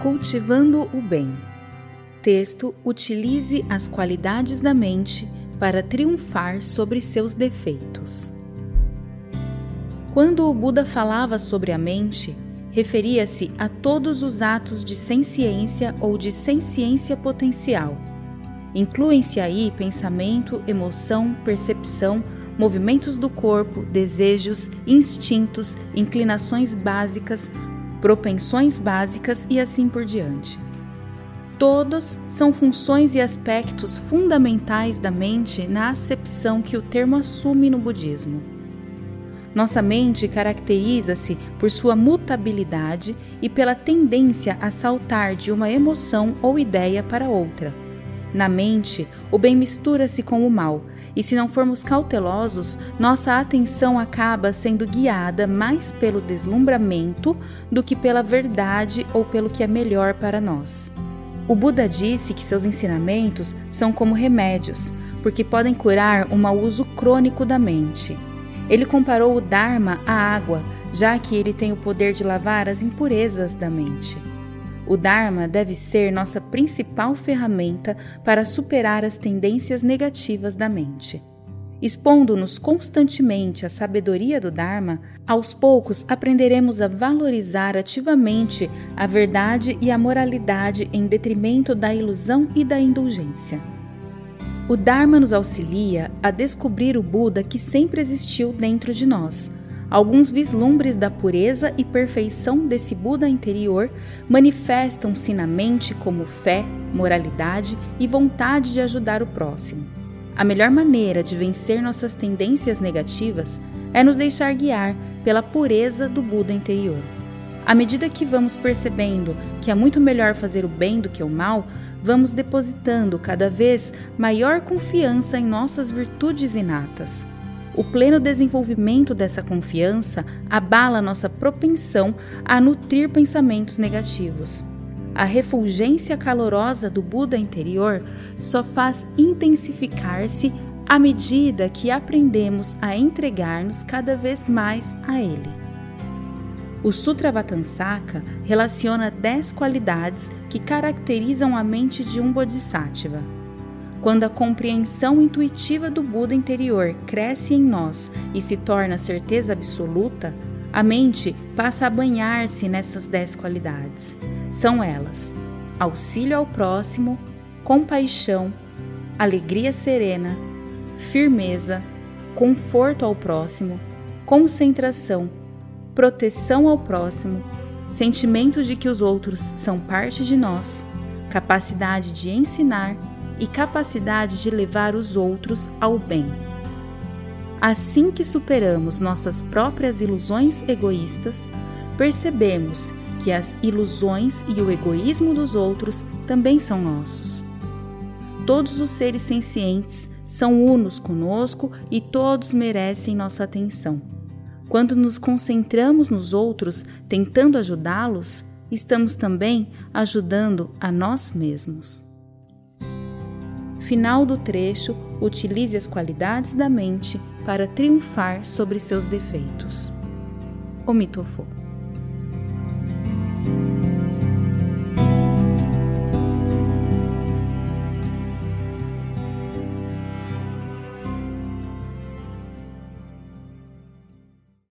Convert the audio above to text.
Cultivando o Bem. Texto: Utilize as qualidades da mente para triunfar sobre seus defeitos. Quando o Buda falava sobre a mente, referia-se a todos os atos de senciência ou de senciência potencial. Incluem-se aí pensamento, emoção, percepção, movimentos do corpo, desejos, instintos, inclinações básicas, propensões básicas e assim por diante. Todos são funções e aspectos fundamentais da mente na acepção que o termo assume no budismo. Nossa mente caracteriza-se por sua mutabilidade e pela tendência a saltar de uma emoção ou ideia para outra. Na mente, o bem mistura-se com o mal, e se não formos cautelosos, nossa atenção acaba sendo guiada mais pelo deslumbramento do que pela verdade ou pelo que é melhor para nós. O Buda disse que seus ensinamentos são como remédios, porque podem curar um mau uso crônico da mente. Ele comparou o Dharma à água, já que ele tem o poder de lavar as impurezas da mente. O Dharma deve ser nossa principal ferramenta para superar as tendências negativas da mente. Expondo-nos constantemente à sabedoria do Dharma, aos poucos aprenderemos a valorizar ativamente a verdade e a moralidade em detrimento da ilusão e da indulgência. O Dharma nos auxilia a descobrir o Buda que sempre existiu dentro de nós Alguns vislumbres da pureza e perfeição desse Buda interior manifestam-se na mente como fé, moralidade e vontade de ajudar o próximo. A melhor maneira de vencer nossas tendências negativas é nos deixar guiar pela pureza do Buda interior. À medida que vamos percebendo que é muito melhor fazer o bem do que o mal, vamos depositando cada vez maior confiança em nossas virtudes inatas. O pleno desenvolvimento dessa confiança abala nossa propensão a nutrir pensamentos negativos. A refulgência calorosa do Buda interior só faz intensificar-se à medida que aprendemos a entregar-nos cada vez mais a Ele. O Sutra Vatansaka relaciona dez qualidades que caracterizam a mente de um Bodhisattva. Quando a compreensão intuitiva do Buda interior cresce em nós e se torna certeza absoluta, a mente passa a banhar-se nessas dez qualidades. São elas: auxílio ao próximo, compaixão, alegria serena, firmeza, conforto ao próximo, concentração, proteção ao próximo, sentimento de que os outros são parte de nós, capacidade de ensinar e capacidade de levar os outros ao bem. Assim que superamos nossas próprias ilusões egoístas, percebemos que as ilusões e o egoísmo dos outros também são nossos. Todos os seres sencientes são unos conosco e todos merecem nossa atenção. Quando nos concentramos nos outros, tentando ajudá-los, estamos também ajudando a nós mesmos final do trecho, utilize as qualidades da mente para triunfar sobre seus defeitos. Omitofo.